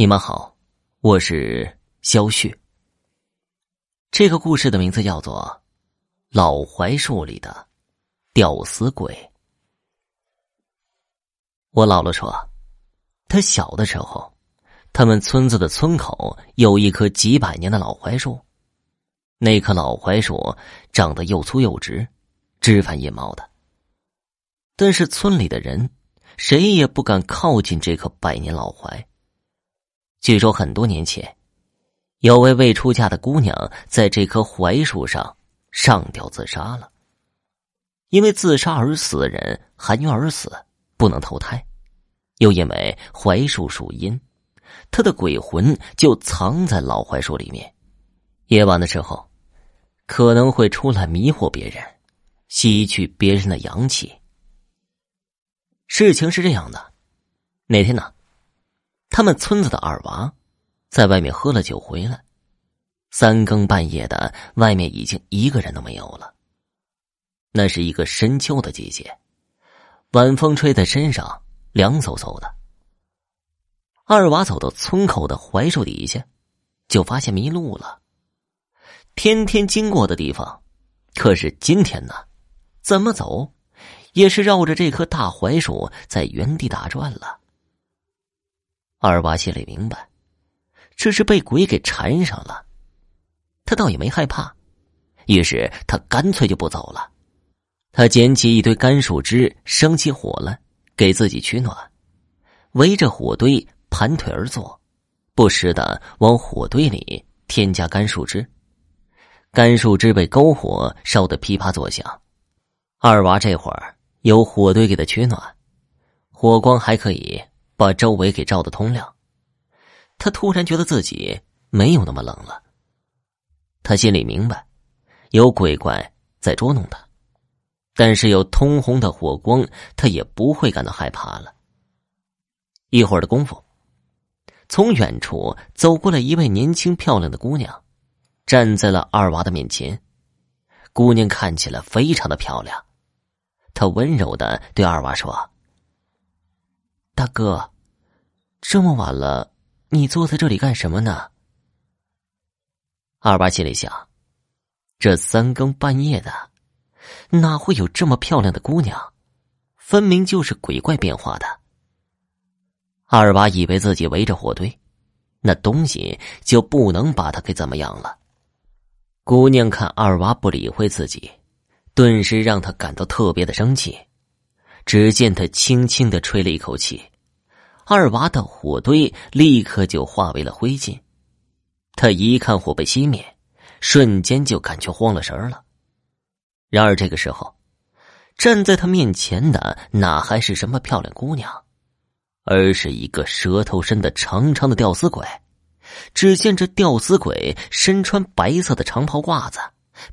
你们好，我是肖旭。这个故事的名字叫做《老槐树里的吊死鬼》。我姥姥说，她小的时候，他们村子的村口有一棵几百年的老槐树，那棵老槐树长得又粗又直，枝繁叶茂的。但是村里的人谁也不敢靠近这棵百年老槐。据说很多年前，有位未出嫁的姑娘在这棵槐树上上吊自杀了。因为自杀而死的人含冤而死，不能投胎；又因为槐树属阴，他的鬼魂就藏在老槐树里面。夜晚的时候，可能会出来迷惑别人，吸取别人的阳气。事情是这样的，那天呢？他们村子的二娃，在外面喝了酒回来，三更半夜的，外面已经一个人都没有了。那是一个深秋的季节，晚风吹在身上，凉飕飕的。二娃走到村口的槐树底下，就发现迷路了。天天经过的地方，可是今天呢，怎么走，也是绕着这棵大槐树在原地打转了。二娃心里明白，这是被鬼给缠上了。他倒也没害怕，于是他干脆就不走了。他捡起一堆干树枝，生起火来，给自己取暖，围着火堆盘腿而坐，不时的往火堆里添加干树枝。干树枝被篝火烧得噼啪作响。二娃这会儿有火堆给他取暖，火光还可以。把周围给照得通亮，他突然觉得自己没有那么冷了。他心里明白，有鬼怪在捉弄他，但是有通红的火光，他也不会感到害怕了。一会儿的功夫，从远处走过来一位年轻漂亮的姑娘，站在了二娃的面前。姑娘看起来非常的漂亮，她温柔的对二娃说。大哥，这么晚了，你坐在这里干什么呢？二娃心里想：这三更半夜的，哪会有这么漂亮的姑娘？分明就是鬼怪变化的。二娃以为自己围着火堆，那东西就不能把他给怎么样了。姑娘看二娃不理会自己，顿时让他感到特别的生气。只见他轻轻的吹了一口气，二娃的火堆立刻就化为了灰烬。他一看火被熄灭，瞬间就感觉慌了神了。然而这个时候，站在他面前的哪还是什么漂亮姑娘，而是一个蛇头伸的长长的吊死鬼。只见这吊死鬼身穿白色的长袍褂子，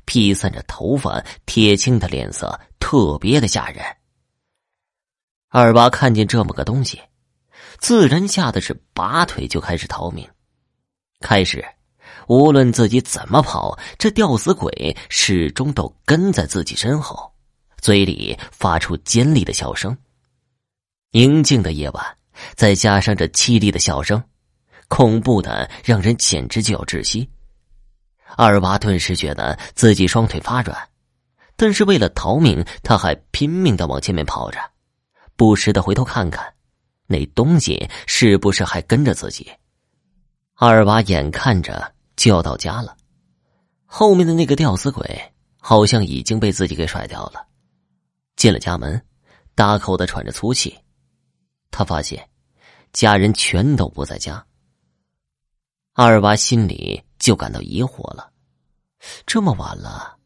披散着头发，铁青的脸色特别的吓人。二娃看见这么个东西，自然吓得是拔腿就开始逃命。开始，无论自己怎么跑，这吊死鬼始终都跟在自己身后，嘴里发出尖利的笑声。宁静的夜晚，再加上这凄厉的笑声，恐怖的让人简直就要窒息。二娃顿时觉得自己双腿发软，但是为了逃命，他还拼命的往前面跑着。不时的回头看看，那东西是不是还跟着自己？二娃眼看着就要到家了，后面的那个吊死鬼好像已经被自己给甩掉了。进了家门，大口的喘着粗气，他发现家人全都不在家。二娃心里就感到疑惑了：这么晚了，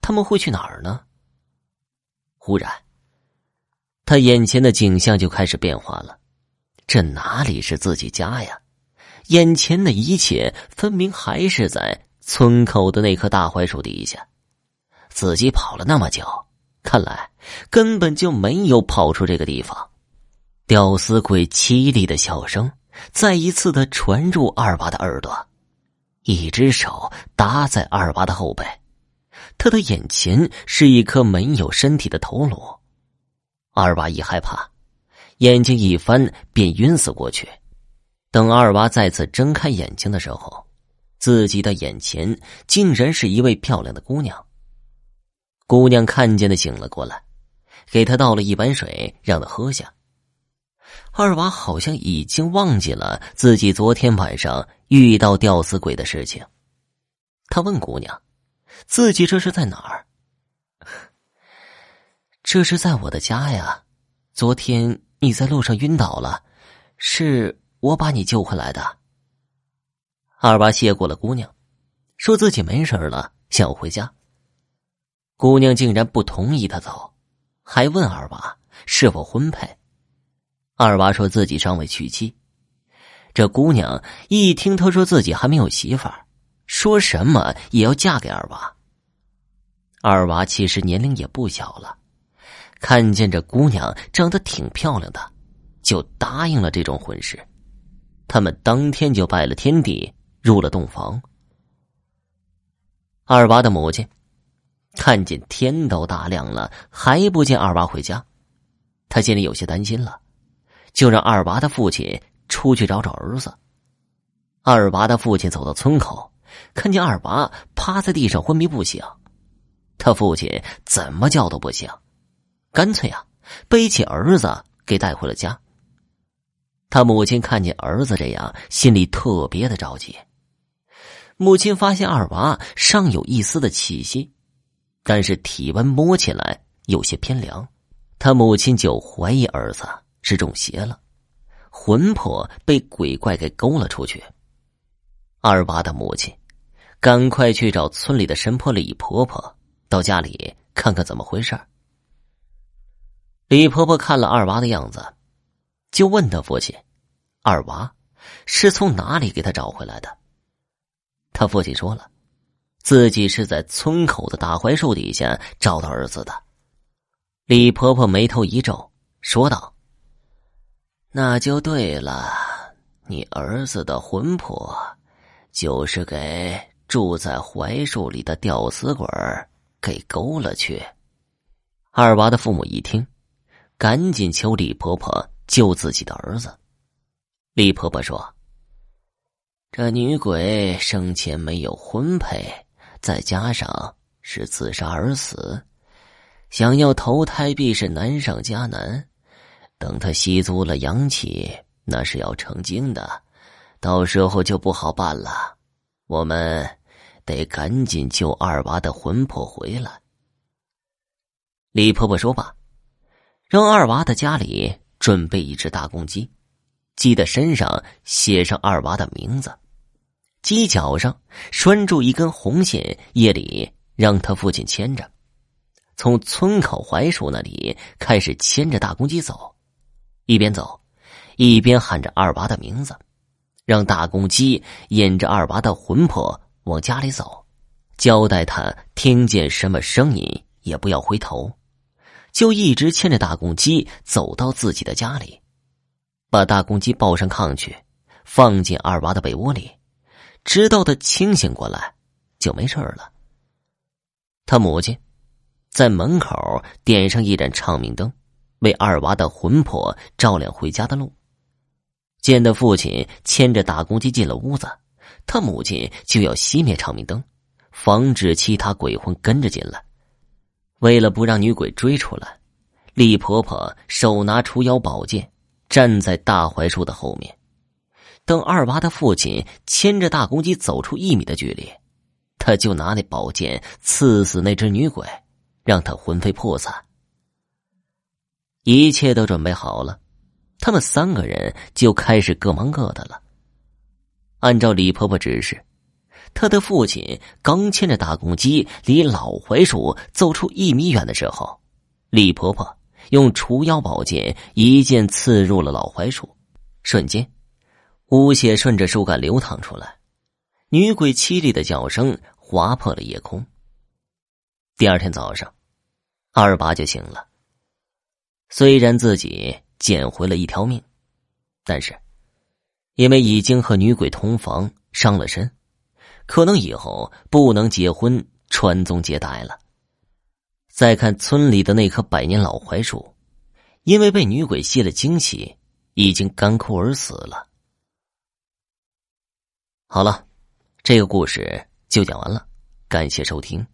他们会去哪儿呢？忽然。他眼前的景象就开始变化了，这哪里是自己家呀？眼前的一切分明还是在村口的那棵大槐树底下。自己跑了那么久，看来根本就没有跑出这个地方。吊死鬼凄厉的笑声再一次的传入二娃的耳朵，一只手搭在二娃的后背，他的眼前是一颗没有身体的头颅。二娃一害怕，眼睛一翻便晕死过去。等二娃再次睁开眼睛的时候，自己的眼前竟然是一位漂亮的姑娘。姑娘看见的醒了过来，给他倒了一碗水，让他喝下。二娃好像已经忘记了自己昨天晚上遇到吊死鬼的事情。他问姑娘：“自己这是在哪儿？”“这是在我的家呀。昨天你在路上晕倒了，是我把你救回来的。”二娃谢过了姑娘，说自己没事了，想回家。姑娘竟然不同意他走，还问二娃是否婚配。二娃说自己尚未娶妻。这姑娘一听他说自己还没有媳妇儿，说什么也要嫁给二娃。二娃其实年龄也不小了，看见这姑娘长得挺漂亮的，就答应了这种婚事。他们当天就拜了天地，入了洞房。二娃的母亲看见天都大亮了，还不见二娃回家，他心里有些担心了。就让二娃的父亲出去找找儿子。二娃的父亲走到村口，看见二娃趴在地上昏迷不醒，他父亲怎么叫都不醒，干脆啊背起儿子给带回了家。他母亲看见儿子这样，心里特别的着急。母亲发现二娃尚有一丝的气息，但是体温摸起来有些偏凉，他母亲就怀疑儿子。是中邪了，魂魄被鬼怪给勾了出去。二娃的母亲赶快去找村里的神婆李婆婆，到家里看看怎么回事儿。李婆婆看了二娃的样子，就问他父亲：“二娃是从哪里给他找回来的？”他父亲说了，自己是在村口的大槐树底下找到儿子的。李婆婆眉头一皱，说道。那就对了，你儿子的魂魄，就是给住在槐树里的吊死鬼给勾了去。二娃的父母一听，赶紧求李婆婆救自己的儿子。李婆婆说：“这女鬼生前没有婚配，再加上是自杀而死，想要投胎必是难上加难。”等她吸足了阳气，那是要成精的，到时候就不好办了。我们得赶紧救二娃的魂魄回来。李婆婆说罢，让二娃的家里准备一只大公鸡，鸡的身上写上二娃的名字，鸡脚上拴住一根红线，夜里让他父亲牵着，从村口槐树那里开始牵着大公鸡走。一边走，一边喊着二娃的名字，让大公鸡引着二娃的魂魄往家里走，交代他听见什么声音也不要回头，就一直牵着大公鸡走到自己的家里，把大公鸡抱上炕去，放进二娃的被窝里，直到他清醒过来，就没事了。他母亲在门口点上一盏长明灯。为二娃的魂魄照亮回家的路。见他父亲牵着大公鸡进了屋子，他母亲就要熄灭长明灯，防止其他鬼魂跟着进来。为了不让女鬼追出来，李婆婆手拿除妖宝剑，站在大槐树的后面。等二娃的父亲牵着大公鸡走出一米的距离，他就拿那宝剑刺死那只女鬼，让她魂飞魄散。一切都准备好了，他们三个人就开始各忙各的了。按照李婆婆指示，他的父亲刚牵着大公鸡离老槐树走出一米远的时候，李婆婆用除妖宝剑一剑刺入了老槐树，瞬间，污血顺着树干流淌出来，女鬼凄厉的叫声划破了夜空。第二天早上，二八就醒了。虽然自己捡回了一条命，但是因为已经和女鬼同房伤了身，可能以后不能结婚传宗接代了。再看村里的那棵百年老槐树，因为被女鬼吸了精气，已经干枯而死了。好了，这个故事就讲完了，感谢收听。